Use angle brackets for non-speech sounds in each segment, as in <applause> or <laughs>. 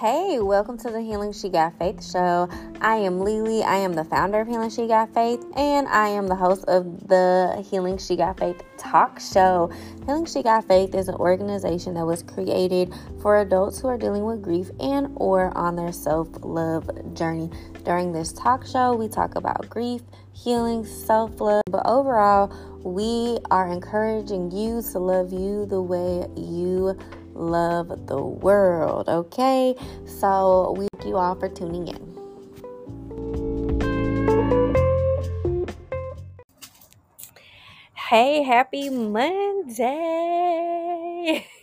Hey, welcome to the Healing She Got Faith show. I am Lily. I am the founder of Healing She Got Faith, and I am the host of the Healing She Got Faith talk show. Healing She Got Faith is an organization that was created for adults who are dealing with grief and or on their self-love journey. During this talk show, we talk about grief, healing, self-love, but overall, we are encouraging you to love you the way you love the world. Okay, so we thank you all for tuning in. Hey, happy Monday! <laughs>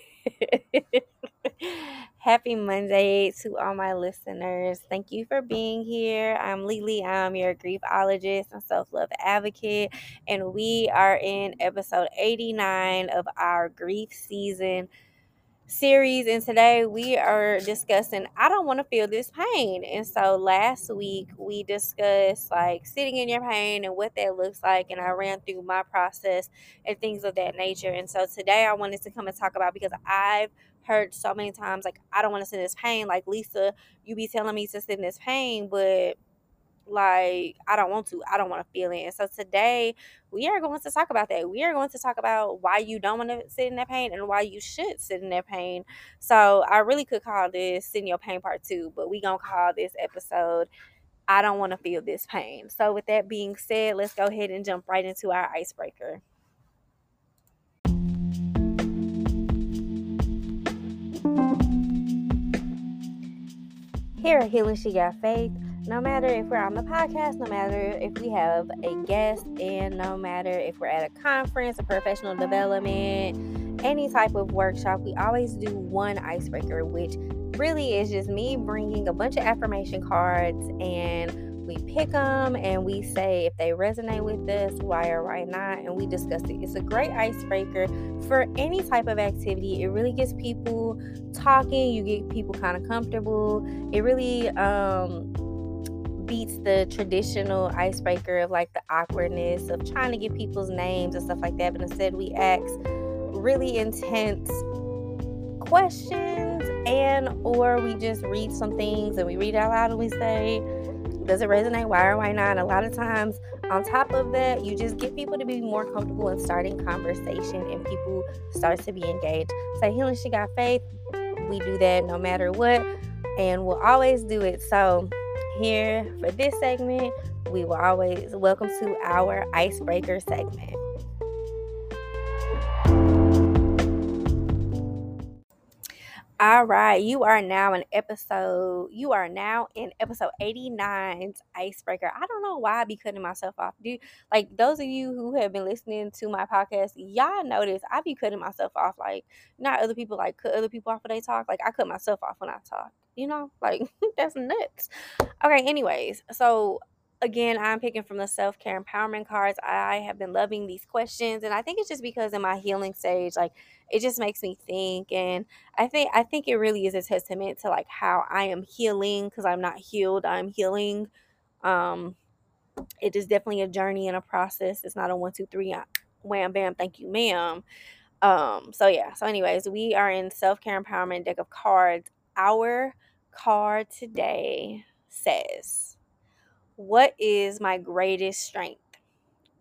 happy Monday to all my listeners. Thank you for being here. I'm Lily. I'm your griefologist and self love advocate, and we are in episode 89 of our grief season series and today we are discussing I don't want to feel this pain. And so last week we discussed like sitting in your pain and what that looks like and I ran through my process and things of that nature. And so today I wanted to come and talk about because I've heard so many times like I don't want to sit in this pain like Lisa you be telling me to sit in this pain but like I don't want to. I don't want to feel it. And so today we are going to talk about that. We are going to talk about why you don't want to sit in that pain and why you should sit in that pain. So I really could call this "Sit Your Pain" part two, but we gonna call this episode "I Don't Want to Feel This Pain." So with that being said, let's go ahead and jump right into our icebreaker. Here at Healing She Got Faith no matter if we're on the podcast, no matter if we have a guest, and no matter if we're at a conference, a professional development, any type of workshop, we always do one icebreaker, which really is just me bringing a bunch of affirmation cards and we pick them and we say if they resonate with us, why or why not, and we discuss it. It's a great icebreaker for any type of activity. It really gets people talking, you get people kind of comfortable. It really um beats the traditional icebreaker of like the awkwardness of trying to get people's names and stuff like that. But instead, we ask really intense questions and or we just read some things and we read out loud and we say does it resonate? Why or why not? And a lot of times on top of that you just get people to be more comfortable in starting conversation and people start to be engaged. Say healing she got faith. We do that no matter what and we'll always do it. So here for this segment, we will always welcome to our icebreaker segment. All right, you are now in episode. You are now in episode 89's icebreaker. I don't know why I be cutting myself off. Do like those of you who have been listening to my podcast, y'all notice I be cutting myself off. Like not other people like cut other people off when they talk. Like I cut myself off when I talk. You know, like <laughs> that's nuts. Okay, anyways, so again, I'm picking from the self care empowerment cards. I have been loving these questions, and I think it's just because in my healing stage, like it just makes me think, and I think I think it really is a testament to like how I am healing because I'm not healed, I'm healing. Um, it is definitely a journey and a process. It's not a one, two, three, uh, wham, bam, thank you, ma'am. Um, so yeah. So, anyways, we are in self care empowerment deck of cards. Our card today says, What is my greatest strength?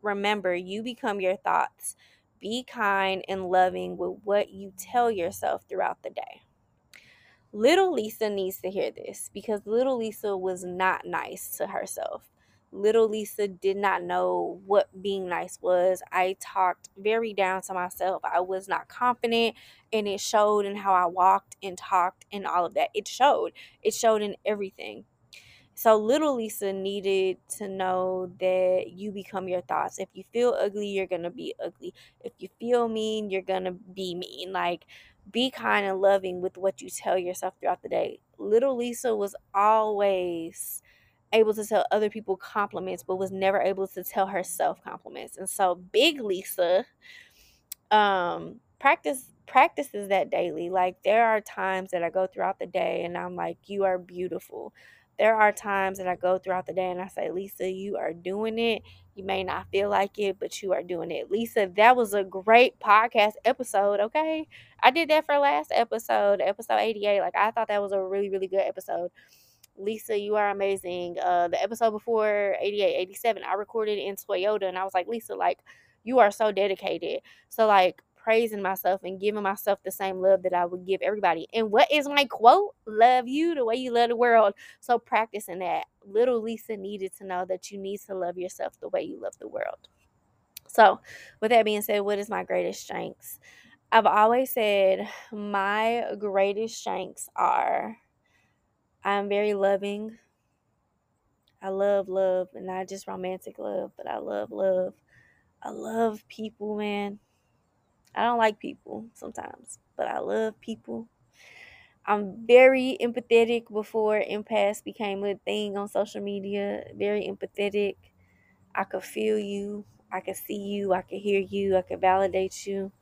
Remember, you become your thoughts. Be kind and loving with what you tell yourself throughout the day. Little Lisa needs to hear this because little Lisa was not nice to herself. Little Lisa did not know what being nice was. I talked very down to myself. I was not confident, and it showed in how I walked and talked and all of that. It showed. It showed in everything. So little Lisa needed to know that you become your thoughts. If you feel ugly, you're going to be ugly. If you feel mean, you're going to be mean. Like be kind and loving with what you tell yourself throughout the day. Little Lisa was always able to tell other people compliments, but was never able to tell herself compliments. And so Big Lisa um practice practices that daily. Like there are times that I go throughout the day and I'm like, you are beautiful. there are times that I go throughout the day and I say, Lisa, you are doing it. You may not feel like it, but you are doing it. Lisa, that was a great podcast episode, okay? I did that for last episode, episode 88. Like, I thought that was a really, really good episode. Lisa, you are amazing. Uh, the episode before 88, 87, I recorded in Toyota and I was like, Lisa, like, you are so dedicated. So, like, praising myself and giving myself the same love that I would give everybody. And what is my quote? Love you the way you love the world. So practicing that. Little Lisa needed to know that you need to love yourself the way you love the world. So, with that being said, what is my greatest strengths? I've always said my greatest strengths are I'm very loving. I love love, and not just romantic love, but I love love. I love people, man. I don't like people sometimes, but I love people. I'm very empathetic before empaths became a thing on social media. Very empathetic. I could feel you. I could see you. I could hear you. I could validate you.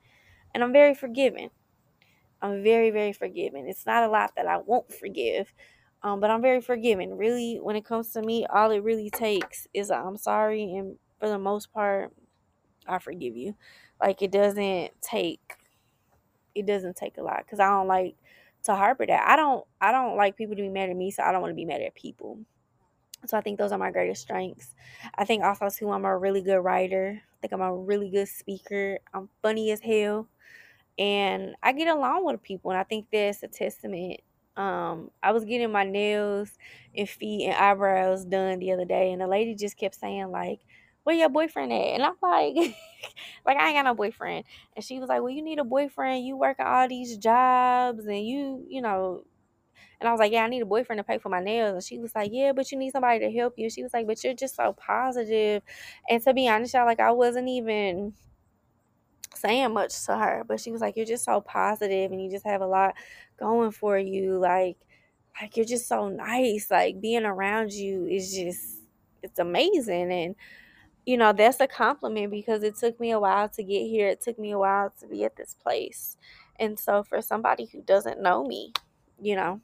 And I'm very forgiving. I'm very, very forgiving. It's not a lot that I won't forgive, um, but I'm very forgiving. Really, when it comes to me, all it really takes is I'm sorry, and for the most part, I forgive you. Like it doesn't take it doesn't take a lot because I don't like to harbor that. I don't I don't like people to be mad at me, so I don't want to be mad at people. So I think those are my greatest strengths. I think also too I'm a really good writer. I think I'm a really good speaker. I'm funny as hell. And I get along with people and I think that's a testament. Um, I was getting my nails and feet and eyebrows done the other day and the lady just kept saying like where your boyfriend at? And I'm like, <laughs> like I ain't got no boyfriend. And she was like, well, you need a boyfriend. You work all these jobs and you, you know. And I was like, yeah, I need a boyfriend to pay for my nails. And she was like, yeah, but you need somebody to help you. She was like, but you're just so positive. And to be honest, y'all, like I wasn't even saying much to her, but she was like, you're just so positive and you just have a lot going for you. Like, like you're just so nice. Like being around you is just, it's amazing. And you know, that's a compliment because it took me a while to get here. It took me a while to be at this place. And so, for somebody who doesn't know me, you know,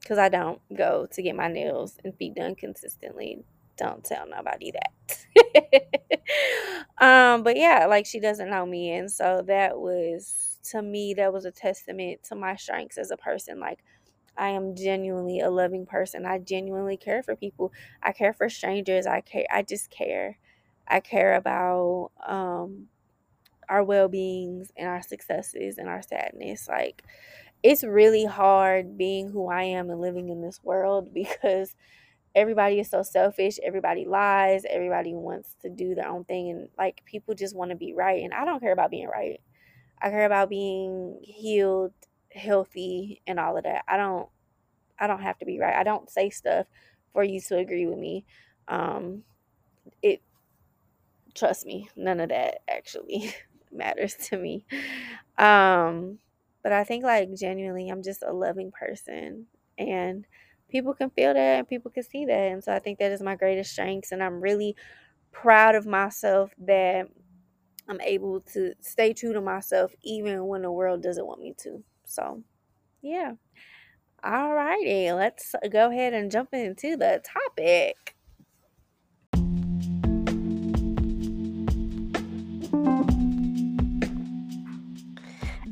because I don't go to get my nails and feet done consistently, don't tell nobody that. <laughs> um, but yeah, like she doesn't know me. And so, that was to me, that was a testament to my strengths as a person. Like, I am genuinely a loving person. I genuinely care for people. I care for strangers. I care. I just care. I care about um, our well beings and our successes and our sadness. Like, it's really hard being who I am and living in this world <laughs> because everybody is so selfish. Everybody lies. Everybody wants to do their own thing. And like, people just want to be right. And I don't care about being right. I care about being healed, healthy, and all of that. I don't. I don't have to be right. I don't say stuff for you to agree with me. Um, it trust me, none of that actually <laughs> matters to me. Um, but I think like genuinely I'm just a loving person and people can feel that and people can see that. And so I think that is my greatest strengths and I'm really proud of myself that I'm able to stay true to myself even when the world doesn't want me to. So, yeah. All righty, let's go ahead and jump into the topic.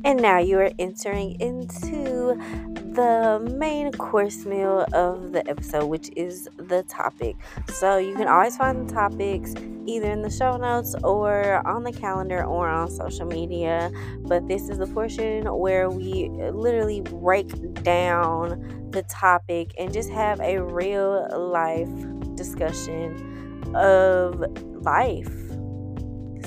And now you are entering into the main course meal of the episode, which is the topic. So you can always find the topics either in the show notes or on the calendar or on social media. But this is the portion where we literally break down the topic and just have a real life discussion of life.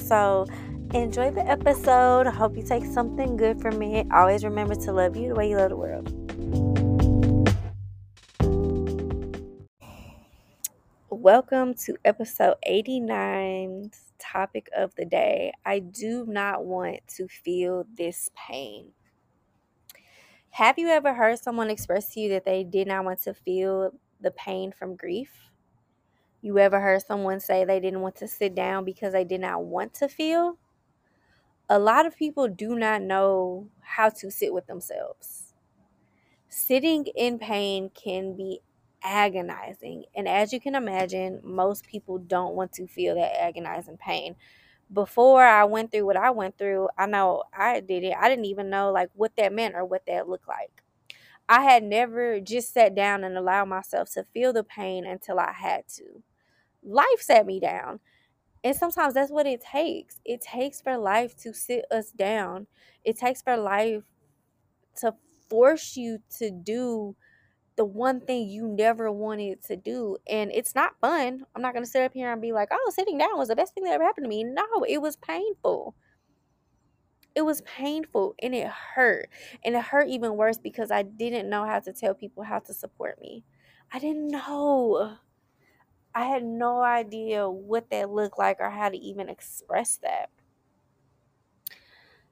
So, enjoy the episode. Hope you take something good from it. Always remember to love you the way you love the world. Welcome to episode 89's topic of the day. I do not want to feel this pain. Have you ever heard someone express to you that they did not want to feel the pain from grief? You ever heard someone say they didn't want to sit down because they did not want to feel? a lot of people do not know how to sit with themselves. Sitting in pain can be agonizing. And as you can imagine, most people don't want to feel that agonizing pain. Before I went through what I went through, I know I did it. I didn't even know like what that meant or what that looked like. I had never just sat down and allowed myself to feel the pain until I had to. Life sat me down. And sometimes that's what it takes. It takes for life to sit us down. It takes for life to force you to do the one thing you never wanted to do. And it's not fun. I'm not going to sit up here and be like, oh, sitting down was the best thing that ever happened to me. No, it was painful. It was painful and it hurt. And it hurt even worse because I didn't know how to tell people how to support me. I didn't know. I had no idea what that looked like or how to even express that.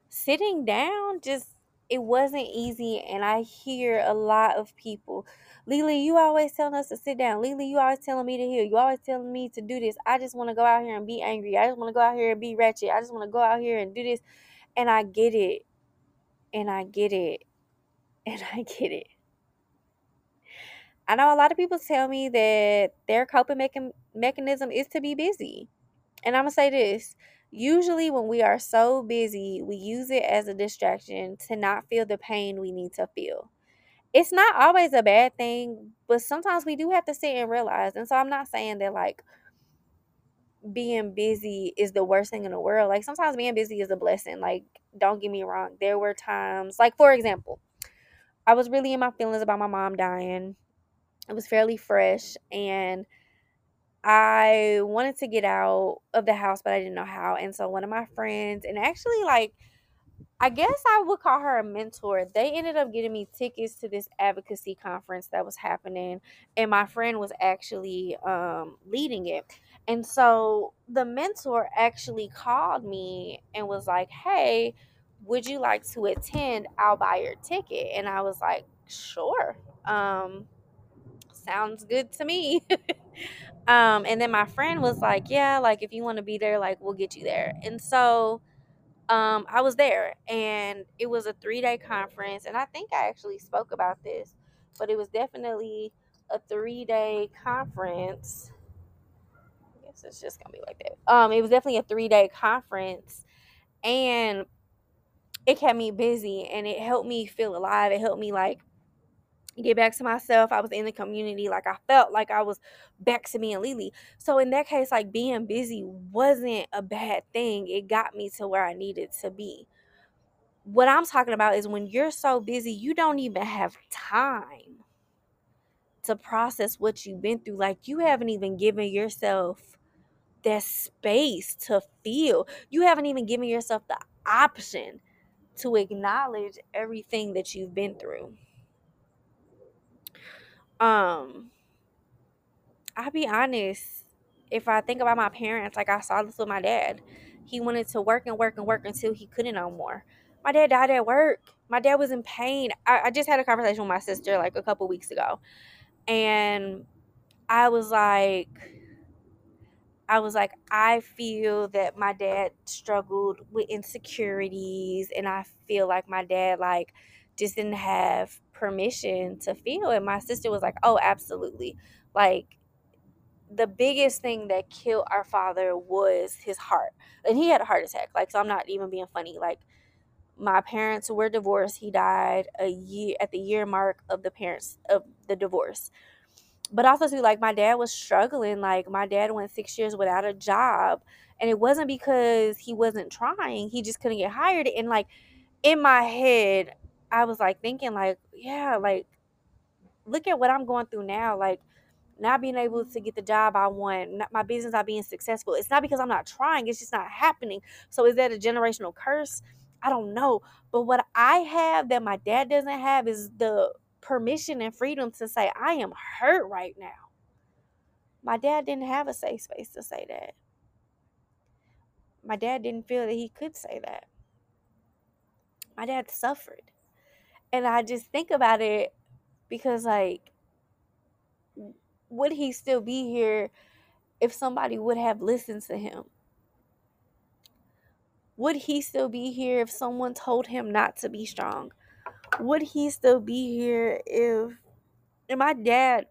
Sitting down just it wasn't easy and I hear a lot of people, Lily, you always telling us to sit down. Lily, you always telling me to heal. You always telling me to do this. I just want to go out here and be angry. I just want to go out here and be wretched. I just want to go out here and do this. And I get it. And I get it. <laughs> And I get it. I know a lot of people tell me that their coping mechanism is to be busy. And I'm to say this Usually, when we are so busy, we use it as a distraction to not feel the pain we need to feel. It's not always a bad thing, but sometimes we do have to sit and realize. And so, I'm not saying that like being busy is the worst thing in the world. Like, sometimes being busy is a blessing. Like, don't get me wrong. There were times, like, for example, I was really in my feelings about my mom dying. It was fairly fresh, and I wanted to get out of the house, but I didn't know how. And so one of my friends, and actually, like, I guess I would call her a mentor. They ended up getting me tickets to this advocacy conference that was happening, and my friend was actually um, leading it. And so the mentor actually called me and was like, Hey, would you like to attend? I'll buy your ticket. And I was like, Sure. Um, sounds good to me. <laughs> um, and then my friend was like, Yeah, like if you want to be there, like we'll get you there. And so um, I was there and it was a three day conference. And I think I actually spoke about this, but it was definitely a three day conference. I guess it's just gonna be like that. Um, it was definitely a three day conference and it kept me busy and it helped me feel alive. It helped me like get back to myself. I was in the community. Like I felt like I was back to me and Lily. So in that case, like being busy wasn't a bad thing. It got me to where I needed to be. What I'm talking about is when you're so busy, you don't even have time to process what you've been through. Like you haven't even given yourself that space to feel. You haven't even given yourself the option to acknowledge everything that you've been through um I'll be honest, if I think about my parents, like I saw this with my dad. He wanted to work and work and work until he couldn't no more. My dad died at work. My dad was in pain. I, I just had a conversation with my sister like a couple weeks ago. And I was like, I was like, I feel that my dad struggled with insecurities, and I feel like my dad like just didn't have permission to feel. And my sister was like, Oh, absolutely. Like, the biggest thing that killed our father was his heart. And he had a heart attack. Like, so I'm not even being funny. Like, my parents were divorced. He died a year at the year mark of the parents of the divorce. But also too, like my dad was struggling. Like my dad went six years without a job. And it wasn't because he wasn't trying. He just couldn't get hired. And like in my head, I was like thinking like, yeah, like look at what I'm going through now. Like not being able to get the job I want, not my business not being successful. It's not because I'm not trying, it's just not happening. So is that a generational curse? I don't know. But what I have that my dad doesn't have is the permission and freedom to say, I am hurt right now. My dad didn't have a safe space to say that. My dad didn't feel that he could say that. My dad suffered. And I just think about it because, like, would he still be here if somebody would have listened to him? Would he still be here if someone told him not to be strong? Would he still be here if and my dad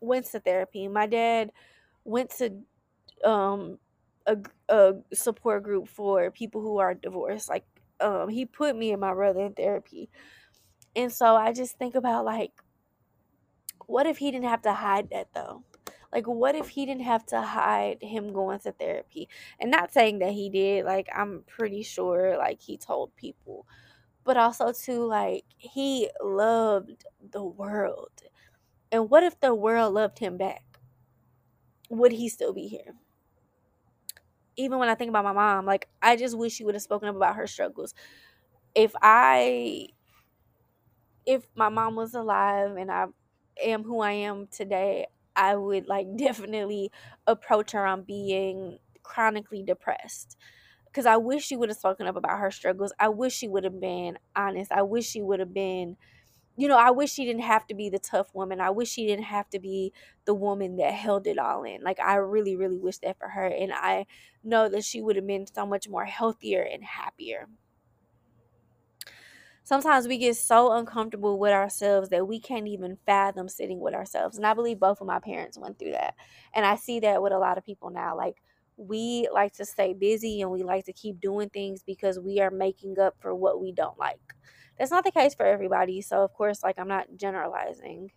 went to therapy. My dad went to um a, a support group for people who are divorced. Like um he put me and my brother in therapy. And so I just think about like what if he didn't have to hide that though? Like what if he didn't have to hide him going to therapy? And not saying that he did, like I'm pretty sure like he told people. But also too like he loved the world. And what if the world loved him back? Would he still be here? Even when I think about my mom, like I just wish she would have spoken up about her struggles. If I if my mom was alive and I am who I am today, I would like <laughs> definitely approach her on being chronically depressed. Cause I wish she would have spoken up about her struggles. I wish she would have been honest. I wish she would have been you know, I wish she didn't have to be the tough woman. I wish she didn't have to be the woman that held it all in. Like I really, really wish that for her. And I know that she would have been so much more healthier and happier. Sometimes we get so uncomfortable with ourselves that we can't even fathom sitting with ourselves. And I believe both of my parents went through that. And I see that with a lot of people now. Like we like to stay busy and we like to keep doing things because we are making up for what we don't like that's not the case for everybody. So of course, like I'm not generalizing.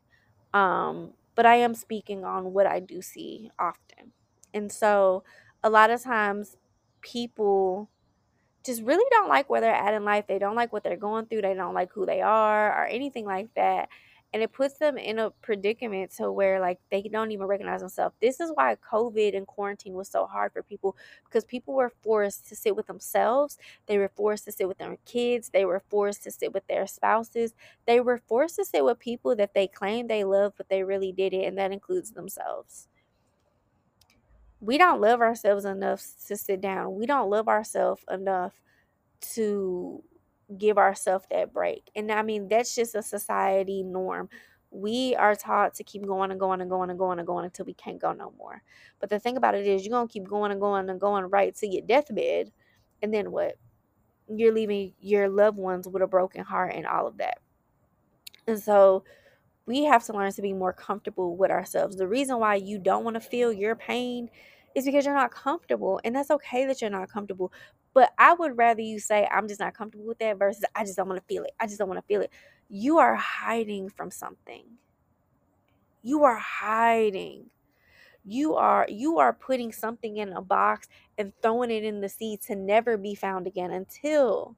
Um, but I am speaking on what I do see often. And so a lot of times people just really don't like where they're at in life. They don't like what they're going through. They don't like who they are or anything like that and it puts them in a predicament to where like they don't even recognize themselves. This is why covid and quarantine was so hard for people because people were forced to sit with themselves they were forced to sit with their kids they were forced to sit with their spouses they were forced to sit with people that they claim they love but they really didn't and that includes themselves. We don't love ourselves enough to sit down. We don't love ourselves enough to give ourselves that break. And I mean, that's just a society norm. We are taught to keep going and going and going and going and going until we can't go no more. But the thing about it is, you're going to keep going and going and going right to your deathbed. And then what? You're leaving your loved ones with a broken heart and all of that. And so we have to learn to be more comfortable with ourselves. The reason why you don't want to feel your pain is because you're not comfortable. And that's okay that you're not comfortable. But I would rather you say, I'm just not comfortable with that versus I just don't want to feel it. I just don't want to feel it. You are hiding from something. You are hiding. You are you are putting something in a box and throwing it in the sea to never be found again until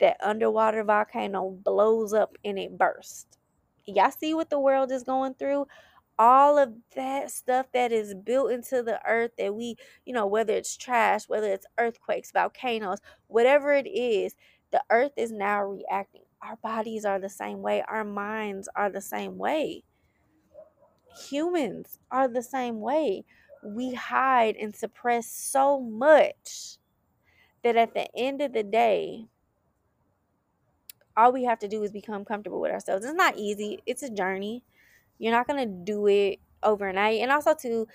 that underwater volcano blows up and it bursts. Y'all see what the world is going through? All of that stuff that is built into the earth that we, you know, whether it's trash, whether it's earthquakes, volcanoes, whatever it is, the earth is now reacting. Our bodies are the same way, our minds are the same way. Humans are the same way. We hide and suppress so much that at the end of the day, all we have to do is become comfortable with ourselves. It's not easy, it's a journey you're not gonna do it overnight. And also too,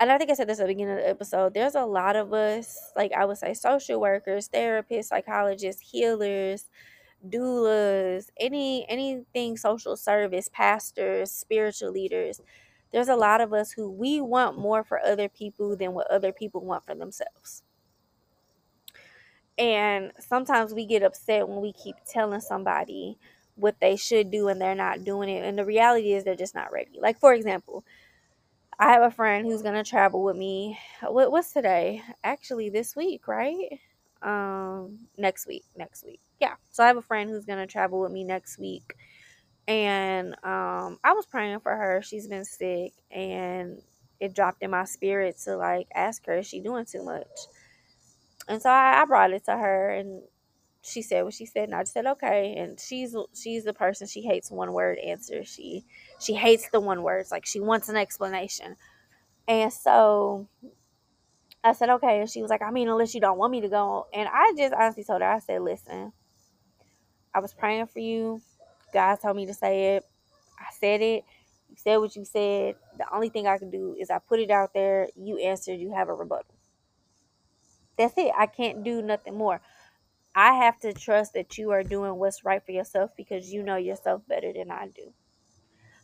and I think I said this at the beginning of the episode, there's a lot of us, like I would say social workers, therapists, psychologists, healers, doulas, any anything social service, pastors, spiritual leaders. There's a lot of us who we want more for other people than what other people want for themselves. And sometimes we get upset when we keep telling somebody what they should do and they're not doing it. And the reality is they're just not ready. Like for example, I have a friend who's gonna travel with me. What what's today? Actually, this week, right? Um, next week. Next week. Yeah. So I have a friend who's gonna travel with me next week, and um, I was praying for her. She's been sick, and it dropped in my spirit to like ask her, is she doing too much? And so I, I brought it to her, and she said what she said and I just said okay and she's she's the person she hates one word answers she she hates the one words like she wants an explanation. And so I said okay and she was like I mean unless you don't want me to go and I just honestly told her I said listen I was praying for you God told me to say it I said it you said what you said the only thing I can do is I put it out there you answered you have a rebuttal. That's it I can't do nothing more I have to trust that you are doing what's right for yourself because you know yourself better than I do.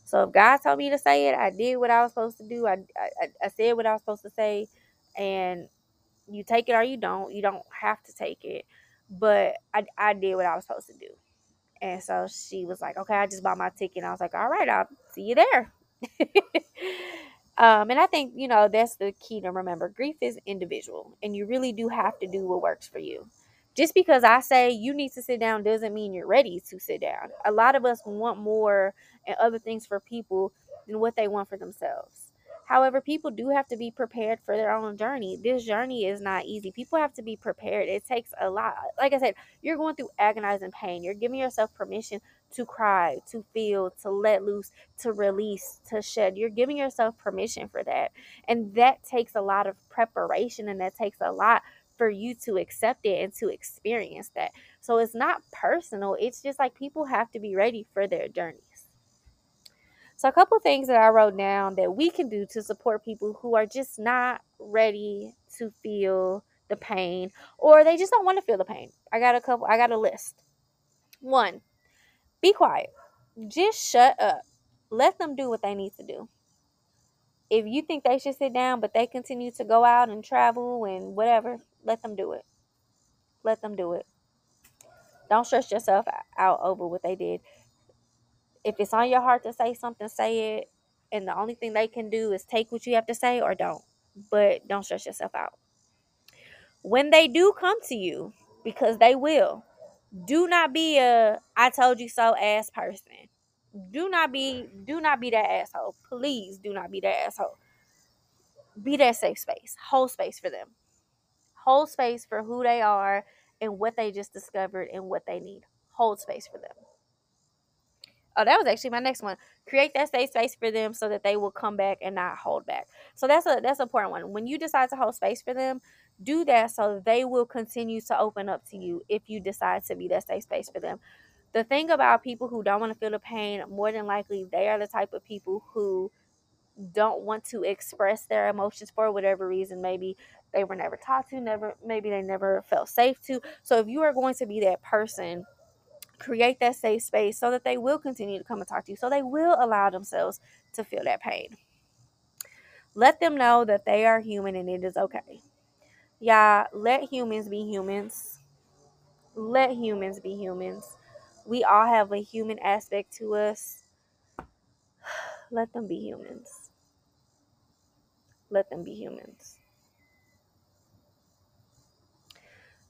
So if God told me to say it, I did what I was supposed to do. I, I, I said what I was supposed to say. And you take it or you don't. You don't have to take it. But I, I did what I was supposed to do. And so she was like, okay, I just bought my ticket. And I was like, all right, I'll see you there. <laughs> um, and I think, you know, that's the key to remember. Grief is individual, and you really do have to do what works for you. Just because I say you need to sit down doesn't mean you're ready to sit down. A lot of us want more and other things for people than what they want for themselves. However, people do have to be prepared for their own journey. This journey is not easy. People have to be prepared. It takes a lot. Like I said, you're going through agonizing pain. You're giving yourself permission to cry, to feel, to let loose, to release, to shed. You're giving yourself permission for that. And that takes a lot of preparation and that takes a lot for you to accept it and to experience that. So it's not personal. It's just like people have to be ready for their journeys. So, a couple things that I wrote down that we can do to support people who are just not ready to feel the pain or they just don't want to feel the pain. I got a couple, I got a list. One, be quiet. Just shut up. Let them do what they need to do. If you think they should sit down, but they continue to go out and travel and whatever, let them do it. Let them do it. Don't stress yourself out over what they did if it's on your heart to say something, say it. And the only thing they can do is take what you have to say or don't. But don't stress yourself out. When they do come to you, because they will, do not be a I told you so ass person. Do not be do not be that asshole. Please do not be that asshole. Be that safe space. Hold space for them. Hold space for who they are and what they just discovered and what they need. Hold space for them. Oh, that was actually my next one. Create that safe space for them so that they will come back and not hold back. So that's a that's an important one. When you decide to hold space for them, do that so they will continue to open up to you if you decide to be that safe space for them. The thing about people who don't want to feel the pain, more than likely they are the type of people who don't want to express their emotions for whatever reason. Maybe they were never taught to, never maybe they never felt safe to. So if you are going to be that person create that safe space so that they will continue to come and talk to you, so they will allow themselves to feel that pain. Let them know that they are human and it is okay. Yeah, let humans be humans. Let humans be humans. We all have a human aspect to us. <sighs> Let them be humans. Let them be humans.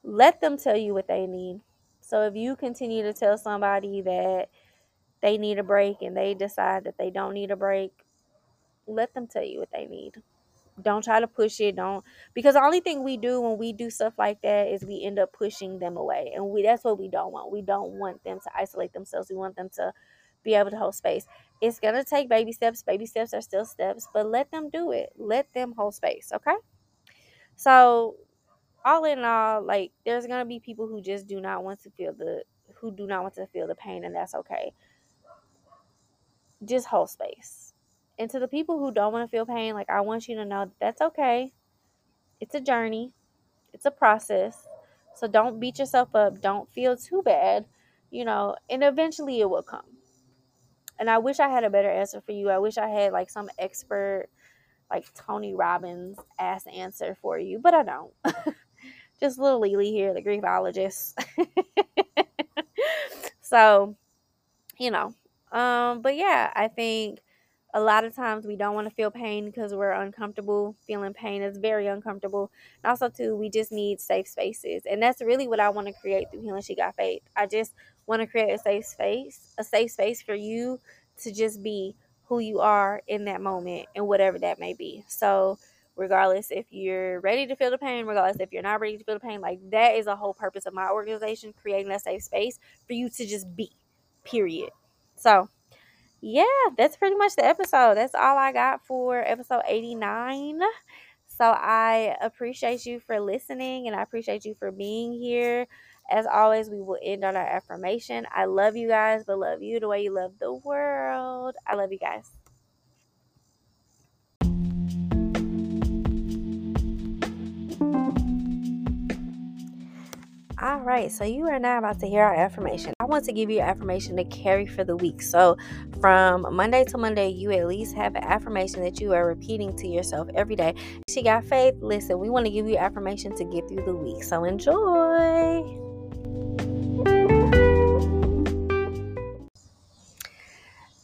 Let them tell you what they need. So if you continue to tell somebody that they need a break and they decide that they don't need a break, let them tell you what they need. Don't try to push it. Don't because the only thing we do when we do stuff like that is we end up pushing them away. And we that's what we don't want. We don't want them to isolate themselves. We want them to be able to hold space. It's gonna take baby steps. Baby steps are still steps, but let them do it. Let them hold space, okay? So all in all, like there's gonna be people who just do not want to feel the who do not want to feel the pain, and that's okay. Just hold space. And to the people who don't want to feel pain, like I want you to know that that's okay. It's a journey. It's a process. So don't beat yourself up. Don't feel too bad, you know, and eventually it will come. And I wish I had a better answer for you. I wish I had like some expert like Tony Robbins ass answer for you, but I don't. <laughs> just little Lily here, the griefologist. <laughs> so, you know, um, but yeah, I think a lot of times we don't want to feel pain because we're uncomfortable. Feeling pain is very uncomfortable. And also, too, we just need safe spaces. And that's really what I want to create through Healing She Got Faith. I just want to create a safe space, a safe space for you to just be who you are in that moment and whatever that may be. So, regardless if you're ready to feel the pain, regardless if you're not ready to feel the pain. Like that is a whole purpose of my organization, creating a safe space for you to just be. Period. So yeah, that's pretty much the episode. That's all I got for episode 89. So I appreciate you for listening and I appreciate you for being here. As always, we will end on our affirmation. I love you guys, but love you the way you love the world. I love you guys. All right, so you are now about to hear our affirmation. I want to give you an affirmation to carry for the week. So from Monday to Monday, you at least have an affirmation that you are repeating to yourself every day. She got faith. Listen, we want to give you affirmation to get through the week. So enjoy.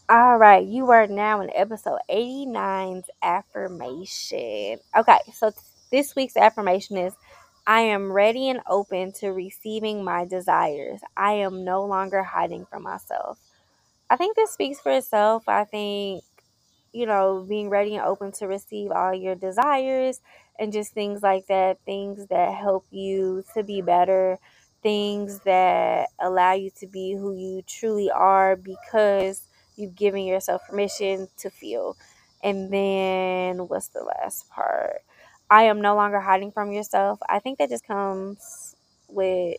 All right, you are now in episode 89's affirmation. Okay, so this week's affirmation is I am ready and open to receiving my desires. I am no longer hiding from myself. I think this speaks for itself. I think, you know, being ready and open to receive all your desires and just things like that, things that help you to be better, things that allow you to be who you truly are because you've given yourself permission to feel. And then what's the last part? I am no longer hiding from yourself. I think that just comes with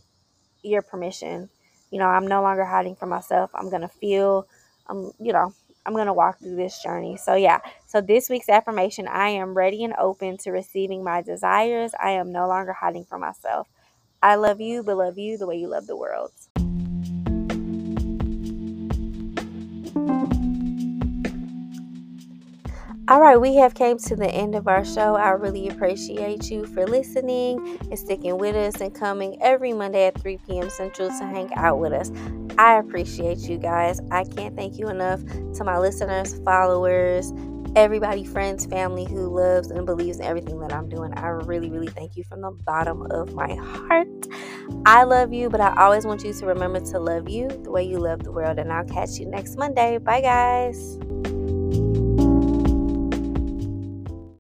your permission. You know, I'm no longer hiding from myself. I'm going to feel, um, you know, I'm going to walk through this journey. So, yeah. So, this week's affirmation I am ready and open to receiving my desires. I am no longer hiding from myself. I love you, but love you the way you love the world. All right, we have came to the end of our show. I really appreciate you for listening and sticking with us and coming every Monday at 3 p.m. Central to hang out with us. I appreciate you guys. I can't thank you enough to my listeners, followers, everybody, friends, family who loves and believes in everything that I'm doing. I really, really thank you from the bottom of my heart. I love you, but I always want you to remember to love you the way you love the world. And I'll catch you next Monday. Bye, guys.